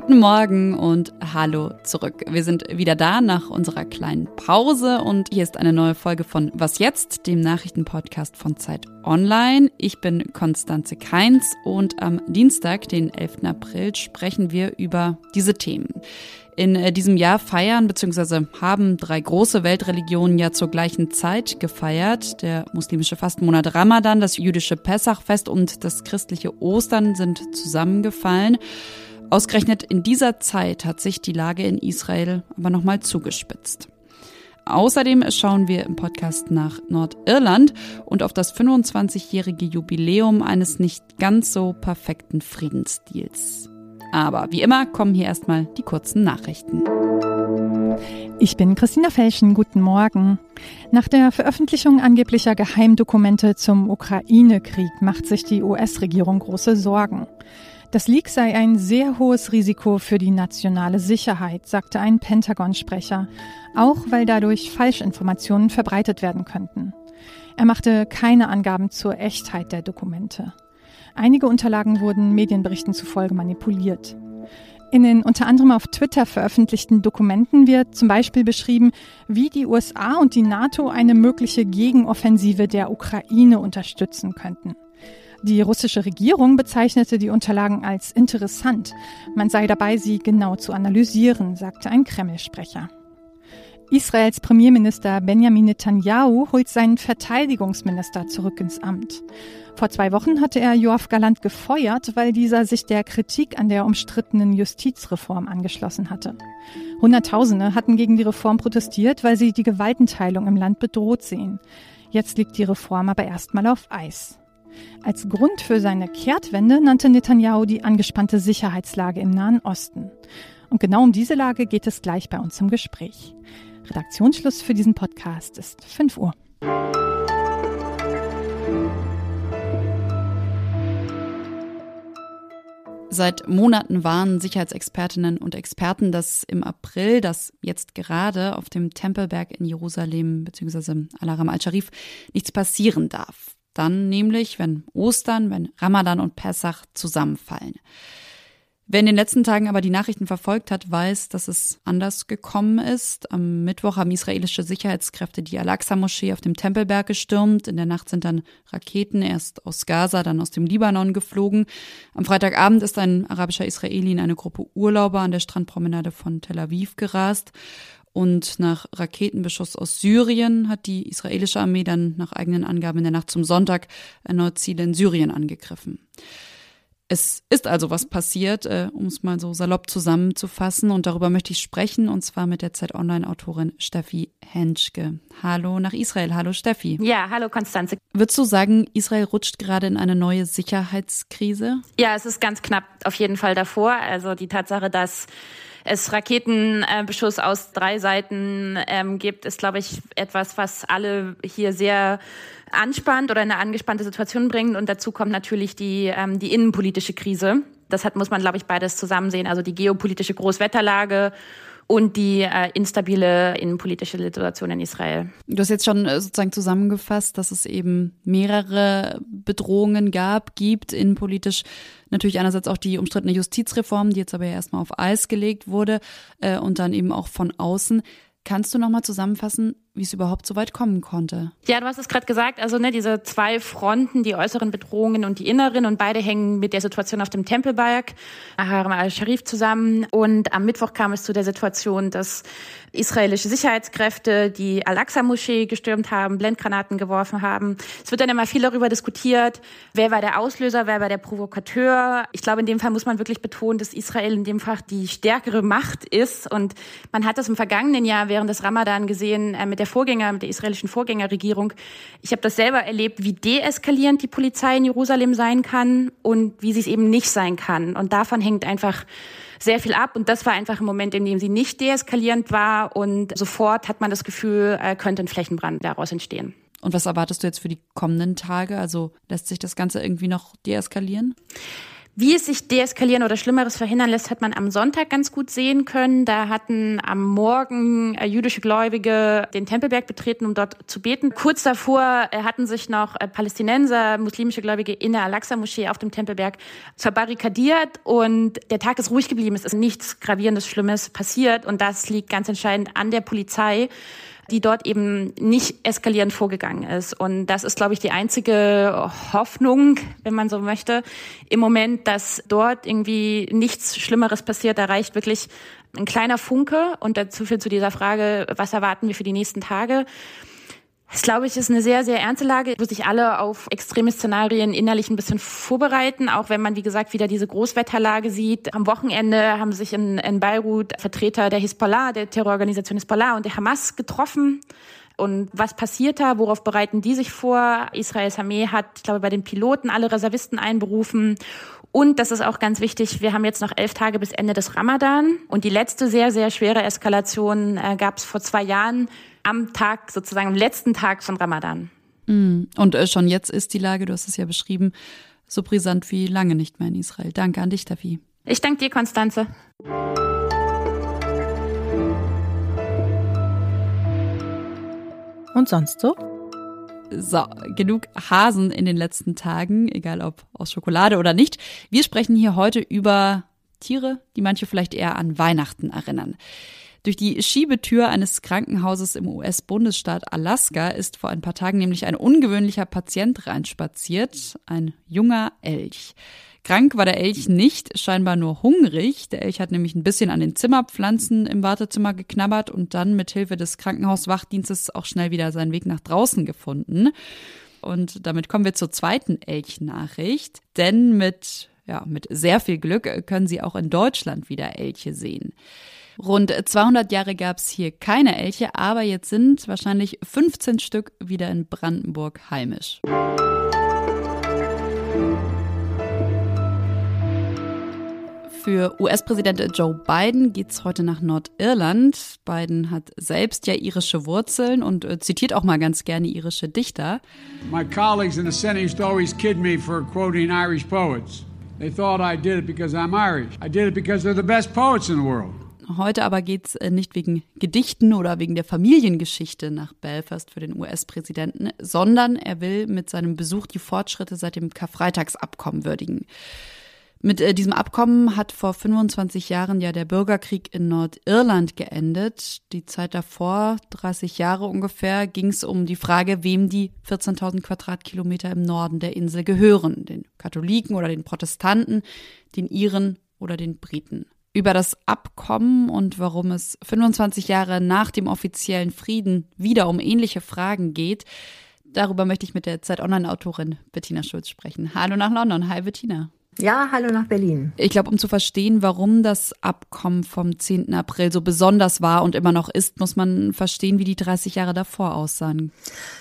Guten Morgen und hallo zurück. Wir sind wieder da nach unserer kleinen Pause und hier ist eine neue Folge von Was jetzt, dem Nachrichtenpodcast von Zeit Online. Ich bin Konstanze Keins und am Dienstag, den 11. April, sprechen wir über diese Themen. In äh, diesem Jahr feiern bzw. haben drei große Weltreligionen ja zur gleichen Zeit gefeiert. Der muslimische Fastenmonat Ramadan, das jüdische Pessachfest und das christliche Ostern sind zusammengefallen. Ausgerechnet in dieser Zeit hat sich die Lage in Israel aber nochmal zugespitzt. Außerdem schauen wir im Podcast nach Nordirland und auf das 25-jährige Jubiläum eines nicht ganz so perfekten Friedensdeals. Aber wie immer kommen hier erstmal die kurzen Nachrichten. Ich bin Christina Felschen, guten Morgen. Nach der Veröffentlichung angeblicher Geheimdokumente zum Ukraine-Krieg macht sich die US-Regierung große Sorgen. Das Leak sei ein sehr hohes Risiko für die nationale Sicherheit, sagte ein Pentagon-Sprecher, auch weil dadurch Falschinformationen verbreitet werden könnten. Er machte keine Angaben zur Echtheit der Dokumente. Einige Unterlagen wurden Medienberichten zufolge manipuliert. In den unter anderem auf Twitter veröffentlichten Dokumenten wird zum Beispiel beschrieben, wie die USA und die NATO eine mögliche Gegenoffensive der Ukraine unterstützen könnten. Die russische Regierung bezeichnete die Unterlagen als interessant. Man sei dabei, sie genau zu analysieren, sagte ein Kreml-Sprecher. Israels Premierminister Benjamin Netanyahu holt seinen Verteidigungsminister zurück ins Amt. Vor zwei Wochen hatte er Joachim Galant gefeuert, weil dieser sich der Kritik an der umstrittenen Justizreform angeschlossen hatte. Hunderttausende hatten gegen die Reform protestiert, weil sie die Gewaltenteilung im Land bedroht sehen. Jetzt liegt die Reform aber erstmal auf Eis. Als Grund für seine Kehrtwende nannte Netanyahu die angespannte Sicherheitslage im Nahen Osten. Und genau um diese Lage geht es gleich bei uns im Gespräch. Redaktionsschluss für diesen Podcast ist 5 Uhr. Seit Monaten warnen Sicherheitsexpertinnen und Experten, dass im April, das jetzt gerade auf dem Tempelberg in Jerusalem bzw. Al-Haram al-Sharif nichts passieren darf. Dann nämlich, wenn Ostern, wenn Ramadan und Pessach zusammenfallen. Wer in den letzten Tagen aber die Nachrichten verfolgt hat, weiß, dass es anders gekommen ist. Am Mittwoch haben israelische Sicherheitskräfte die Al-Aqsa-Moschee auf dem Tempelberg gestürmt. In der Nacht sind dann Raketen erst aus Gaza, dann aus dem Libanon geflogen. Am Freitagabend ist ein arabischer Israeli in eine Gruppe Urlauber an der Strandpromenade von Tel Aviv gerast. Und nach Raketenbeschuss aus Syrien hat die israelische Armee dann nach eigenen Angaben in der Nacht zum Sonntag erneut Ziele in Syrien angegriffen. Es ist also was passiert, äh, um es mal so salopp zusammenzufassen. Und darüber möchte ich sprechen, und zwar mit der Zeit-Online-Autorin Steffi Henschke. Hallo nach Israel. Hallo Steffi. Ja, hallo Konstanze. Würdest du sagen, Israel rutscht gerade in eine neue Sicherheitskrise? Ja, es ist ganz knapp auf jeden Fall davor. Also die Tatsache, dass es Raketenbeschuss aus drei Seiten ähm, gibt, ist, glaube ich, etwas, was alle hier sehr anspannt oder in eine angespannte Situation bringt. Und dazu kommt natürlich die, ähm, die innenpolitische Krise. Das hat, muss man, glaube ich, beides zusammen sehen. Also die geopolitische Großwetterlage und die äh, instabile innenpolitische Situation in Israel. Du hast jetzt schon äh, sozusagen zusammengefasst, dass es eben mehrere Bedrohungen gab, gibt innenpolitisch. Natürlich einerseits auch die umstrittene Justizreform, die jetzt aber ja erstmal auf Eis gelegt wurde äh, und dann eben auch von außen. Kannst du nochmal zusammenfassen, wie es überhaupt so weit kommen konnte? Ja, du hast es gerade gesagt, also ne, diese zwei Fronten, die äußeren Bedrohungen und die inneren und beide hängen mit der Situation auf dem Tempelberg, Haram al-Sharif zusammen und am Mittwoch kam es zu der Situation, dass israelische Sicherheitskräfte die Al-Aqsa-Moschee gestürmt haben, Blendgranaten geworfen haben. Es wird dann immer viel darüber diskutiert, wer war der Auslöser, wer war der Provokateur. Ich glaube, in dem Fall muss man wirklich betonen, dass Israel in dem Fall die stärkere Macht ist und man hat das im vergangenen Jahr während des Ramadan gesehen äh, mit der Vorgänger, mit der israelischen Vorgängerregierung. Ich habe das selber erlebt, wie deeskalierend die Polizei in Jerusalem sein kann und wie sie es eben nicht sein kann. Und davon hängt einfach sehr viel ab. Und das war einfach ein Moment, in dem sie nicht deeskalierend war. Und sofort hat man das Gefühl, äh, könnte ein Flächenbrand daraus entstehen. Und was erwartest du jetzt für die kommenden Tage? Also lässt sich das Ganze irgendwie noch deeskalieren? Wie es sich deeskalieren oder Schlimmeres verhindern lässt, hat man am Sonntag ganz gut sehen können. Da hatten am Morgen äh, jüdische Gläubige den Tempelberg betreten, um dort zu beten. Kurz davor äh, hatten sich noch äh, Palästinenser, muslimische Gläubige in der Al-Aqsa-Moschee auf dem Tempelberg verbarrikadiert und der Tag ist ruhig geblieben. Es ist nichts Gravierendes, Schlimmes passiert und das liegt ganz entscheidend an der Polizei die dort eben nicht eskalierend vorgegangen ist. Und das ist, glaube ich, die einzige Hoffnung, wenn man so möchte, im Moment, dass dort irgendwie nichts Schlimmeres passiert. Da reicht wirklich ein kleiner Funke und dazu führt zu dieser Frage, was erwarten wir für die nächsten Tage? Das glaube ich ist eine sehr, sehr ernste Lage, wo sich alle auf extreme Szenarien innerlich ein bisschen vorbereiten, auch wenn man, wie gesagt, wieder diese Großwetterlage sieht. Am Wochenende haben sich in, in Beirut Vertreter der Hisbollah, der Terrororganisation Hisbollah und der Hamas getroffen. Und was passiert da? Worauf bereiten die sich vor? Israels Armee hat, ich glaube, bei den Piloten alle Reservisten einberufen. Und das ist auch ganz wichtig, wir haben jetzt noch elf Tage bis Ende des Ramadan. Und die letzte sehr, sehr schwere Eskalation äh, gab es vor zwei Jahren am Tag, sozusagen am letzten Tag von Ramadan. Mm. Und äh, schon jetzt ist die Lage, du hast es ja beschrieben, so brisant wie lange nicht mehr in Israel. Danke an dich, Davi. Ich danke dir, Konstanze. Und sonst so? So, genug Hasen in den letzten Tagen, egal ob aus Schokolade oder nicht. Wir sprechen hier heute über Tiere, die manche vielleicht eher an Weihnachten erinnern. Durch die Schiebetür eines Krankenhauses im US-Bundesstaat Alaska ist vor ein paar Tagen nämlich ein ungewöhnlicher Patient reinspaziert, ein junger Elch. Krank war der Elch nicht, scheinbar nur hungrig. Der Elch hat nämlich ein bisschen an den Zimmerpflanzen im Wartezimmer geknabbert und dann mit Hilfe des Krankenhauswachdienstes auch schnell wieder seinen Weg nach draußen gefunden. Und damit kommen wir zur zweiten Elchnachricht, denn mit ja, mit sehr viel Glück können Sie auch in Deutschland wieder Elche sehen. Rund 200 Jahre gab es hier keine Elche, aber jetzt sind wahrscheinlich 15 Stück wieder in Brandenburg heimisch. Für US-Präsident Joe Biden geht's heute nach Nordirland. Biden hat selbst ja irische Wurzeln und äh, zitiert auch mal ganz gerne irische Dichter. My colleagues in the Senate used to always kid me for quoting Irish poets. They thought I did it because I'm Irish. I did it because they're the best poets in the world. Heute aber geht's äh, nicht wegen Gedichten oder wegen der Familiengeschichte nach Belfast für den US-Präsidenten, sondern er will mit seinem Besuch die Fortschritte seit dem Karfreitagsabkommen würdigen. Mit äh, diesem Abkommen hat vor 25 Jahren ja der Bürgerkrieg in Nordirland geendet. Die Zeit davor, 30 Jahre ungefähr, ging es um die Frage, wem die 14.000 Quadratkilometer im Norden der Insel gehören. Den Katholiken oder den Protestanten, den Iren oder den Briten über das Abkommen und warum es 25 Jahre nach dem offiziellen Frieden wieder um ähnliche Fragen geht. Darüber möchte ich mit der Zeit Online-Autorin Bettina Schulz sprechen. Hallo nach London. Hi Bettina. Ja, hallo nach Berlin. Ich glaube, um zu verstehen, warum das Abkommen vom 10. April so besonders war und immer noch ist, muss man verstehen, wie die 30 Jahre davor aussahen.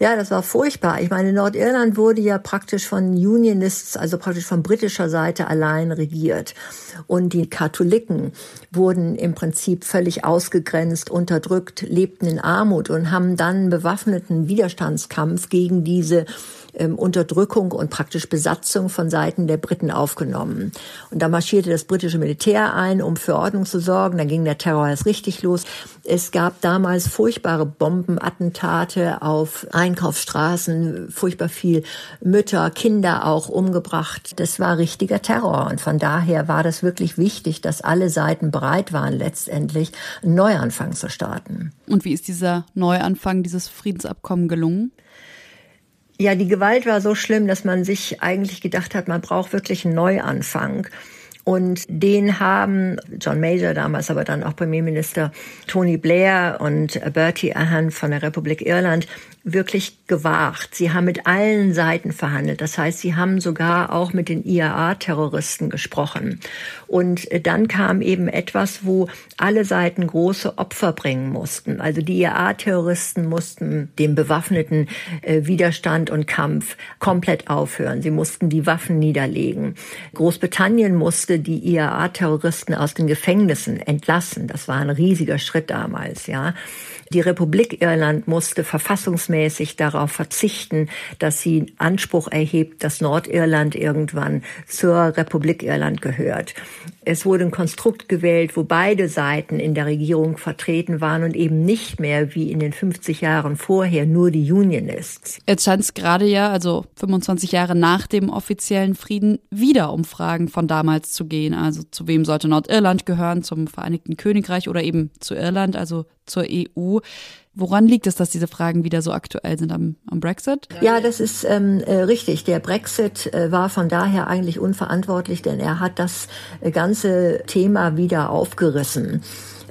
Ja, das war furchtbar. Ich meine, Nordirland wurde ja praktisch von Unionists, also praktisch von britischer Seite allein regiert. Und die Katholiken wurden im Prinzip völlig ausgegrenzt, unterdrückt, lebten in Armut und haben dann bewaffneten Widerstandskampf gegen diese ähm, Unterdrückung und praktisch Besatzung von Seiten der Briten aufgenommen. Und da marschierte das britische Militär ein, um für Ordnung zu sorgen. Dann ging der Terror erst richtig los. Es gab damals furchtbare Bombenattentate auf Einkaufsstraßen, furchtbar viel Mütter, Kinder auch umgebracht. Das war richtiger Terror. Und von daher war das wirklich wichtig, dass alle Seiten bereit waren, letztendlich einen Neuanfang zu starten. Und wie ist dieser Neuanfang, dieses Friedensabkommen gelungen? Ja, die Gewalt war so schlimm, dass man sich eigentlich gedacht hat, man braucht wirklich einen Neuanfang. Und den haben John Major damals, aber dann auch Premierminister Tony Blair und Bertie Ahern von der Republik Irland wirklich gewagt. Sie haben mit allen Seiten verhandelt. Das heißt, sie haben sogar auch mit den IAA-Terroristen gesprochen. Und dann kam eben etwas, wo alle Seiten große Opfer bringen mussten. Also die IAA-Terroristen mussten den bewaffneten äh, Widerstand und Kampf komplett aufhören. Sie mussten die Waffen niederlegen. Großbritannien musste die IAA-Terroristen aus den Gefängnissen entlassen. Das war ein riesiger Schritt damals, ja. Die Republik Irland musste verfassungsmäßig darauf verzichten, dass sie Anspruch erhebt, dass Nordirland irgendwann zur Republik Irland gehört. Es wurde ein Konstrukt gewählt, wo beide Seiten in der Regierung vertreten waren und eben nicht mehr wie in den 50 Jahren vorher nur die Unionists. Jetzt scheint es gerade ja, also 25 Jahre nach dem offiziellen Frieden, wieder um Fragen von damals zu gehen. Also zu wem sollte Nordirland gehören, zum Vereinigten Königreich oder eben zu Irland, also zur EU. Woran liegt es, dass diese Fragen wieder so aktuell sind am, am Brexit? Ja, das ist ähm, äh, richtig. Der Brexit äh, war von daher eigentlich unverantwortlich, denn er hat das äh, ganze Thema wieder aufgerissen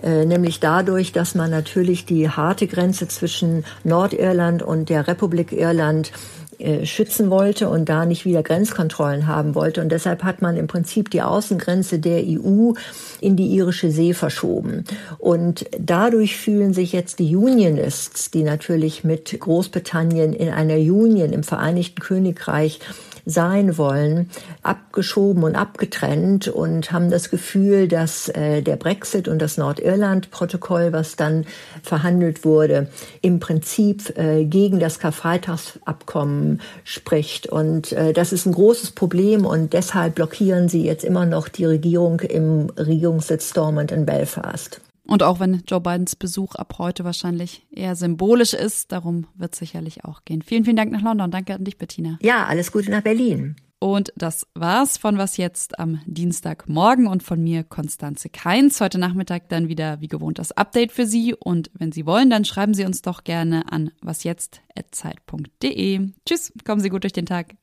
äh, nämlich dadurch, dass man natürlich die harte Grenze zwischen Nordirland und der Republik Irland äh, schützen wollte und da nicht wieder Grenzkontrollen haben wollte. Und deshalb hat man im Prinzip die Außengrenze der EU in die irische See verschoben. Und dadurch fühlen sich jetzt die Unionists, die natürlich mit Großbritannien in einer Union im Vereinigten Königreich sein wollen, abgeschoben und abgetrennt und haben das Gefühl, dass äh, der Brexit und das Nordirland-Protokoll, was dann verhandelt wurde, im Prinzip äh, gegen das Karfreitagsabkommen spricht. Und äh, das ist ein großes Problem und deshalb blockieren sie jetzt immer noch die Regierung im Regierungssitz Stormont in Belfast. Und auch wenn Joe Bidens Besuch ab heute wahrscheinlich eher symbolisch ist, darum wird es sicherlich auch gehen. Vielen, vielen Dank nach London. Danke an dich, Bettina. Ja, alles Gute nach Berlin. Und das war's von Was jetzt am Dienstagmorgen und von mir, Konstanze Keins. Heute Nachmittag dann wieder wie gewohnt das Update für Sie. Und wenn Sie wollen, dann schreiben Sie uns doch gerne an wasjetzt.zeit.de. Tschüss, kommen Sie gut durch den Tag.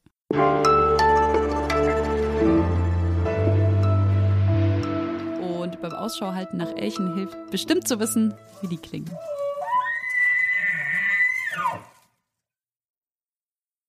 Beim Ausschau halten nach Elchen hilft bestimmt zu wissen, wie die klingen.